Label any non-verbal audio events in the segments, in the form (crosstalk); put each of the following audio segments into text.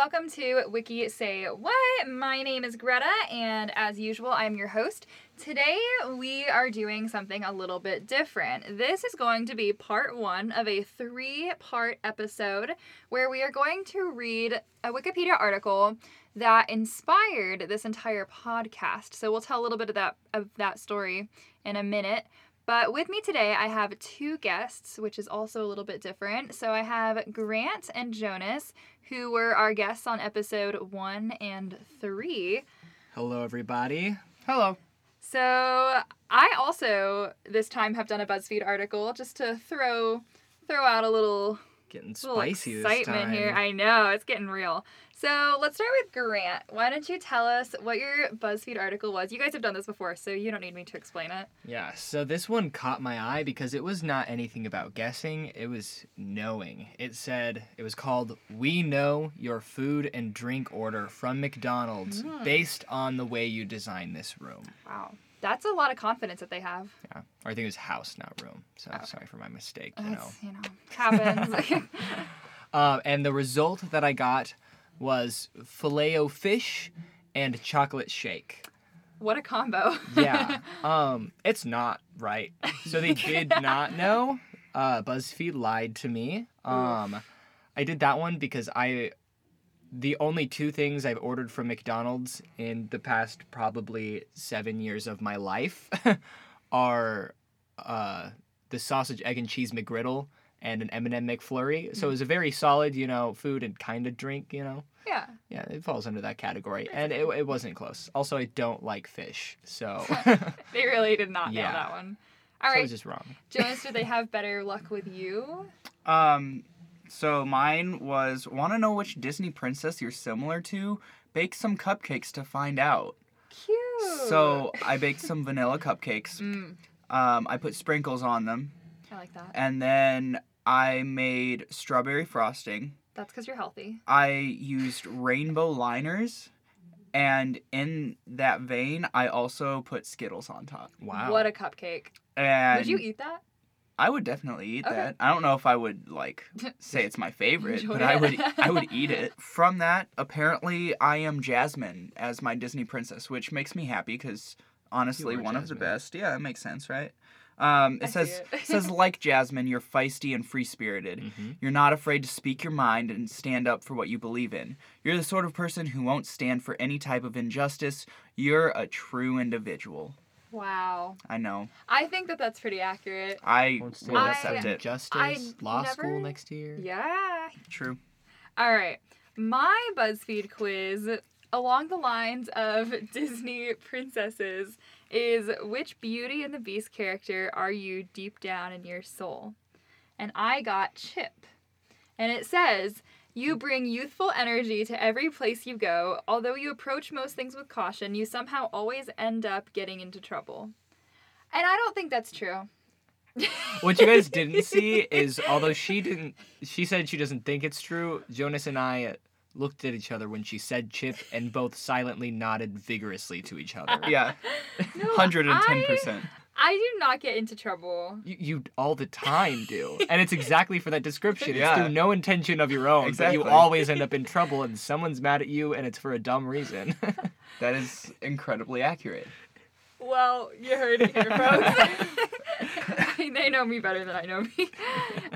welcome to Wiki Say What. My name is Greta, and as usual, I'm your host. Today, we are doing something a little bit different. This is going to be part one of a three part episode where we are going to read a Wikipedia article that inspired this entire podcast. So, we'll tell a little bit of that, of that story in a minute. But with me today, I have two guests, which is also a little bit different. So I have Grant and Jonas, who were our guests on episode one and three. Hello, everybody. Hello. So I also this time have done a BuzzFeed article just to throw throw out a little Getting spicy this excitement here. I know it's getting real. So let's start with Grant. Why don't you tell us what your BuzzFeed article was? You guys have done this before, so you don't need me to explain it. Yeah, so this one caught my eye because it was not anything about guessing, it was knowing. It said, it was called We Know Your Food and Drink Order from McDonald's Hmm. based on the way you design this room. Wow, that's a lot of confidence that they have. Yeah, or I think it was house, not room. So Oh. sorry for my mistake, you know. You know, happens. (laughs) (laughs) Uh, and the result that I got was filet o fish and chocolate shake. what a combo. yeah (laughs) um it's not right so they did not know uh buzzfeed lied to me um i did that one because i the only two things i've ordered from mcdonald's in the past probably seven years of my life (laughs) are uh the sausage egg and cheese mcgriddle and an m&m mcflurry so it was a very solid you know food and kind of drink you know yeah. yeah, it falls under that category, and it, it wasn't close. Also, I don't like fish, so, (laughs) (laughs) They really did not Yeah. know that one. All so I right, was just wrong. Jonas, did they have better luck with you? Um, so mine was want to know which Disney princess you're similar to? Bake some cupcakes to find out. Cute. So I baked some vanilla cupcakes. (laughs) Mm, Um, I put sprinkles on them, I like that. and then I made strawberry frosting. That's because you're healthy. I used rainbow liners, and in that vein, I also put Skittles on top. Wow. What a cupcake. And Would you eat that? I would definitely eat Okay. that. I don't know if I would like (laughs) say it's my favorite, but I would I would (laughs) eat it. From that, apparently I am Jasmine as my Disney princess, which makes me happy cuz honestly You are one of the best. Yeah, it makes sense, right? Um, it see says it. it says (laughs) like Jasmine, you're feisty and free-spirited. Mhm. You're not afraid to speak your mind and stand up for what you believe in. You're the sort of person who won't stand for any type of injustice. You're a true individual. Wow. I know. I think that that's pretty accurate. I Won't stand will I- accept it. Justice, I law never- school next year. Yeah. True. All right. My BuzzFeed quiz along the lines of (laughs) Disney princesses is which Beauty and the Beast character are you deep down in your soul? And I got Chip. And it says, you bring youthful energy to every place you go. Although you approach most things with caution, you somehow always end up getting into trouble. And I don't think that's true. (laughs) What you guys didn't (laughs) see is, although she didn't, she said she doesn't think it's true. Jonas and I uh, looked at each other when she said chip, and both silently nodded vigorously to each other. Yeah. (laughs) No, 110%. I do not get into trouble. You, you all the time do, (laughs) and it's exactly for that description. It's Yeah. through no intention of your own, but Exactly. you always end up in trouble, and someone's mad at you, and it's for a dumb reason. (laughs) That is incredibly accurate. Well, you heard it here, folks. I (laughs) mean, they know me better than I know me.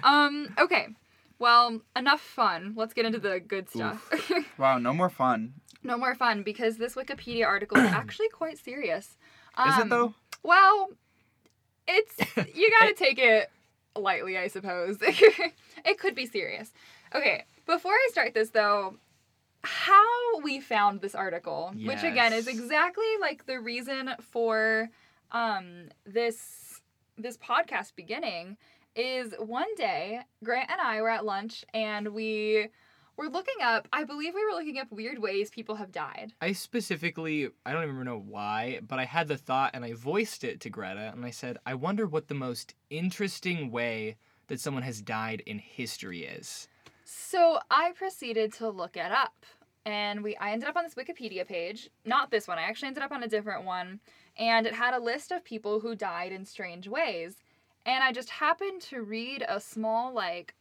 Um, okay. Well, enough fun. Let's get into the good stuff. Wow, no more fun. no more fun because this Wikipedia article is (clears throat) actually quite serious. Is Um, it though? Well, it's (laughs) you got to take it lightly, I suppose. (laughs) it could be serious. Okay, before I start this though, how we found this article, which again is exactly like the reason for um this this podcast beginning is one day Grant and I were at lunch and we were looking up, I believe we were looking up weird ways people have died. I specifically, I don't even know why, but I had the thought and I voiced it to Greta, and I said, I wonder what the most interesting way that someone has died in history is. So I proceeded to look it up, and we I ended up on this Wikipedia page. Not this one. I actually ended up on a different one, and it had a list of people who died in strange ways. And I just happened to read a small like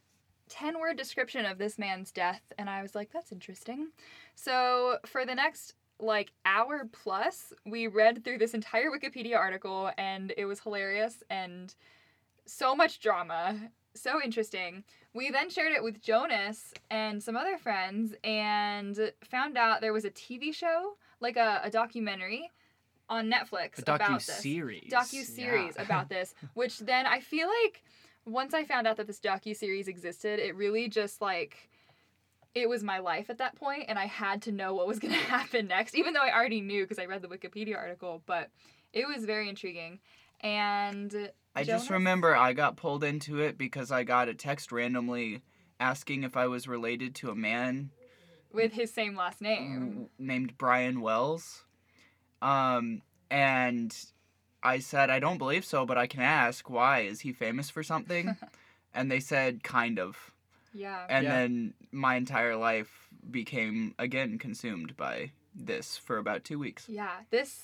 10 word description of this man's death, and I was like, that's interesting. So for the next like hour plus, we read through this entire Wikipedia article, and it was hilarious and so much drama, so interesting. We then shared it with Jonas and some other friends, and found out there was a TV show, like a, a documentary on Netflix A about docu series. docu series about this, (laughs) which then I feel like once I found out that this docu series existed, it really just like it was my life at that point, and I had to know what was (laughs) gonna happen next, even though I already knew because I read the Wikipedia article. But it was very intriguing, and I just remember I got pulled into it because I got a text randomly asking if I was related to a man with his same last name. named Brian Wells. Um, and I said, I don't believe so, but I can ask. Why? Is he famous for something? (laughs) and they said, kind of. Yeah. And Yeah. then my entire life became, again, consumed by this for about two weeks. yeah. This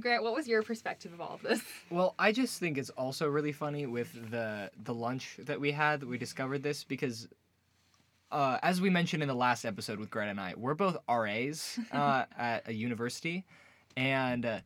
Grant, what was your perspective of all of this? (laughs) Well, I just think it's also really funny with the the lunch that we had that we discovered this because uh, as we mentioned in the last episode with Greta and I, we're both RAs (laughs) uh, at a university, and uh,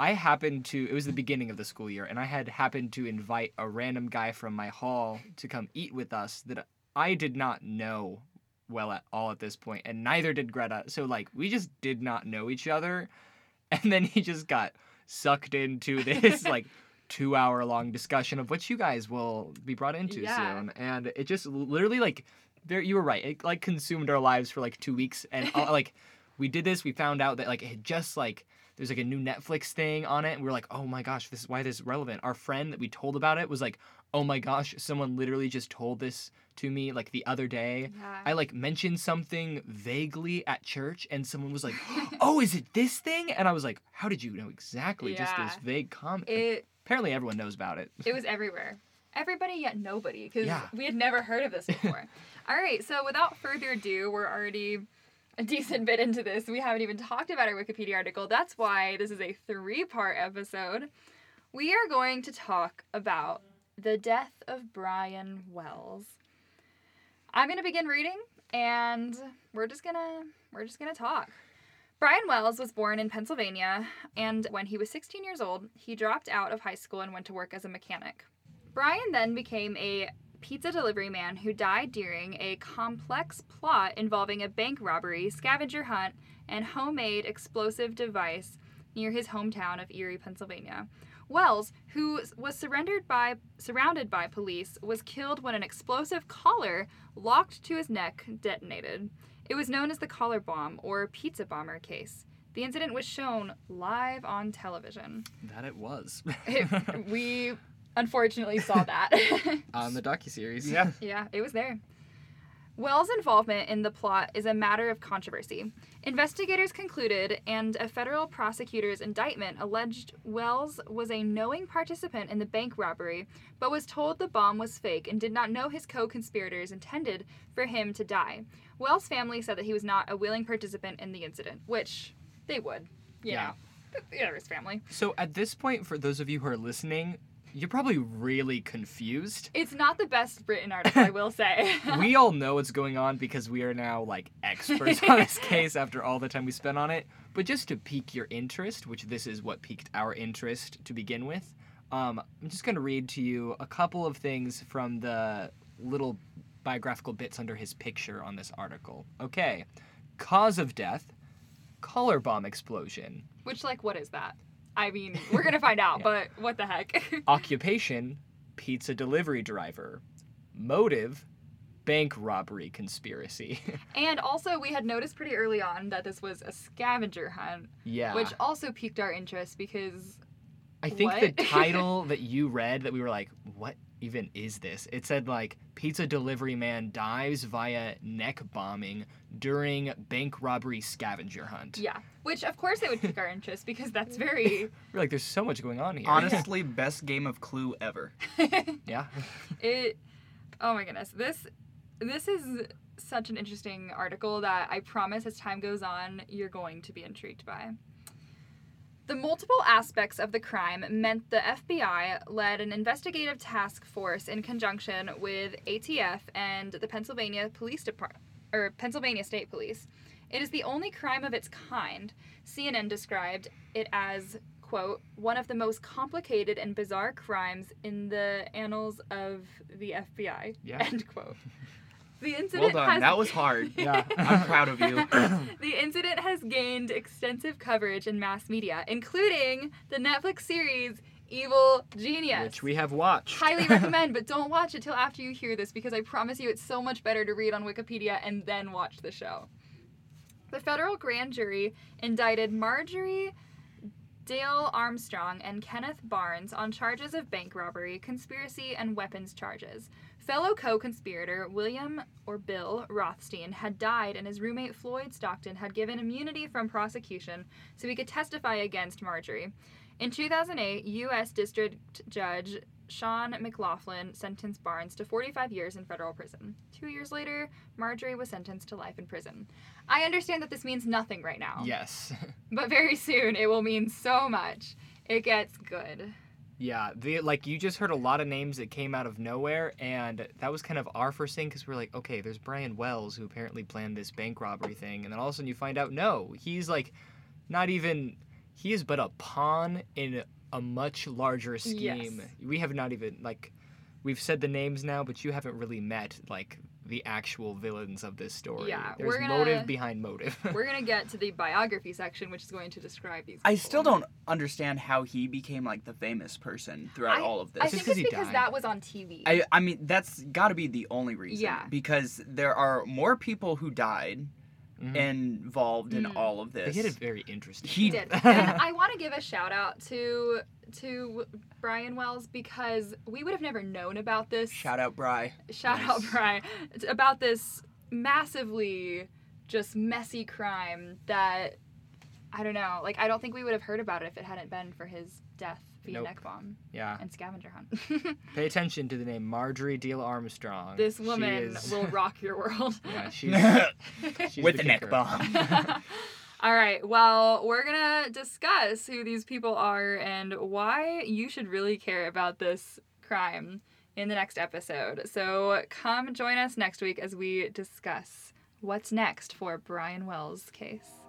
I happened to. It was the beginning of the school year, and I had happened to invite a random guy from my hall to come eat with us that I did not know well at all at this point, and neither did Greta. So like we just did not know each other, (laughs) and then he just got sucked into this (laughs) like two hour long discussion of which you guys will be brought into Yeah. soon and it just literally like there you were right it like consumed our lives for like two weeks and uh, (laughs) like we did this we found out that like it had just like there's like a new netflix thing on it and we were like oh my gosh this is why this is relevant our friend that we told about it was like oh my gosh someone literally just told this to me like the other day Yeah. I like mentioned something vaguely at church, and someone was like, (gasps) "Oh, is it this thing?" And I was like, "How did you know exactly Yeah. just this vague comment?" it Apparently, everyone knows about it. It was everywhere. Everybody yet nobody, because Yeah. we had never heard of this before. (laughs) All right, so without further ado, we're already a decent bit into this. We haven't even talked about our Wikipedia article. That's why this is a three part episode. We are going to talk about the death of Brian Wells. I'm going to begin reading and we're just going to we're just going to talk. Brian Wells was born in Pennsylvania, and when he was 16 years old, he dropped out of high school and went to work as a mechanic. Brian then became a pizza delivery man who died during a complex plot involving a bank robbery, scavenger hunt, and homemade explosive device near his hometown of Erie, Pennsylvania. Wells, who was surrendered by surrounded by police, was killed when an explosive collar locked to his neck detonated. It was known as the collar bomb or pizza bomber case. The incident was shown live on television. That it was It- (laughs) we unfortunately saw (laughs) that. on the (laughs) docuseries. Yeah. yeah, it was there. Wells' involvement in the plot is a matter of controversy. Investigators concluded, and a federal prosecutor's indictment alleged Wells was a knowing participant in the bank robbery, but was told the bomb was fake and did not know his co conspirators intended for him to die. Wells' family said that he was not a willing participant in the incident, which they would. Yeah. know, yeah, his family. So at this point, for those of you who are listening, you're probably really confused. It's not the best written article, I (laughs) will say. we all know what's going on because we are now like experts on this (laughs) case after all the time we spent on it. But just to pique your interest, which this is what piqued our interest to begin with, um, I'm just going to read to you a couple of things from the little biographical bits under his picture on this article. Okay, cause of death: collar bomb explosion. Which, like, what is that? I mean, we're gonna find out, (laughs) Yeah. but what the heck? (laughs) Occupation: pizza delivery driver. Motive: bank robbery conspiracy. (laughs) and also, we had noticed pretty early on that this was a scavenger hunt, yeah. which also piqued our interest because I think What? the title that you read that we were like, what even is this? It said like pizza delivery man dives via neck bombing during bank robbery scavenger hunt. yeah, which of course it would pique our (laughs) interest because that's very We're like, there's so much going on here. Honestly, (laughs) best game of Clue ever. yeah. (laughs) it. Oh my goodness, this this is such an interesting article that I promise as time goes on you're going to be intrigued by. The multiple aspects of the crime meant the FBI led an investigative task force in conjunction with ATF and the Pennsylvania Police Department or Pennsylvania State Police. It is the only crime of its kind. CNN described it as quote one of the most complicated and bizarre crimes in the annals of the FBI. Yeah. End quote. (laughs) The Well incident done. has That was hard. (laughs) Yeah. I'm proud of you. (laughs) (coughs) the incident has gained extensive coverage in mass media, including the Netflix series Evil Genius. Which we have watched. highly (laughs) recommend, but don't watch it till after you hear this because I promise you it's so much better to read on Wikipedia and then watch the show. The federal grand jury indicted Marjorie Dale Armstrong and Kenneth Barnes on charges of bank robbery, conspiracy, and weapons charges. Fellow co conspirator William or Bill Rothstein had died, and his roommate Floyd Stockton had given immunity from prosecution so he could testify against Marjorie. In 2008, U.S. District Judge Sean McLaughlin sentenced Barnes to 45 years in federal prison. Two years later, Marjorie was sentenced to life in prison. I understand that this means nothing right now, Yes. (laughs) but very soon it will mean so much. It gets good. Yeah, the like you just heard a lot of names that came out of nowhere, and that was kind of our first thing because we're like, okay, there's Brian Wells who apparently planned this bank robbery thing, and then all of a sudden you find out, no, he's like, not even, he is but a pawn in a much larger scheme. Yes. We have not even like, we've said the names now, but you haven't really met like the actual villains of this story. Yeah, there's we're gonna- motive behind motive. (laughs) We're gonna get to the biography section, which is going to describe these. I people. still don't understand how he became like the famous person throughout I- all of this. I this. think 'cause it's because died. that was on TV. I, I mean, that's got to be the only reason. Yeah. Because there are more people who died Mhm. involved in Mm. all of they this. hit it very interesting. He- He did. (laughs) and I want to give a shout out to to Brian Wells because we would have never known about this. Shout out, Bry. shout out Nice. Brian about this massively just messy crime that I don't know. Like I don't think we would have heard about it if it hadn't been for his death via Nope. neck bomb yeah. and scavenger hunt. (laughs) (laughs) Pay attention to the name Marjorie Diehl Armstrong. this woman is- (laughs) will rock your world. Yeah, she's, she's With the the neck bomb. All right. Well, we're going to discuss who these people are and why you should really care about this crime in the next episode. So come join us next week as we discuss what's next for Brian Wells' case.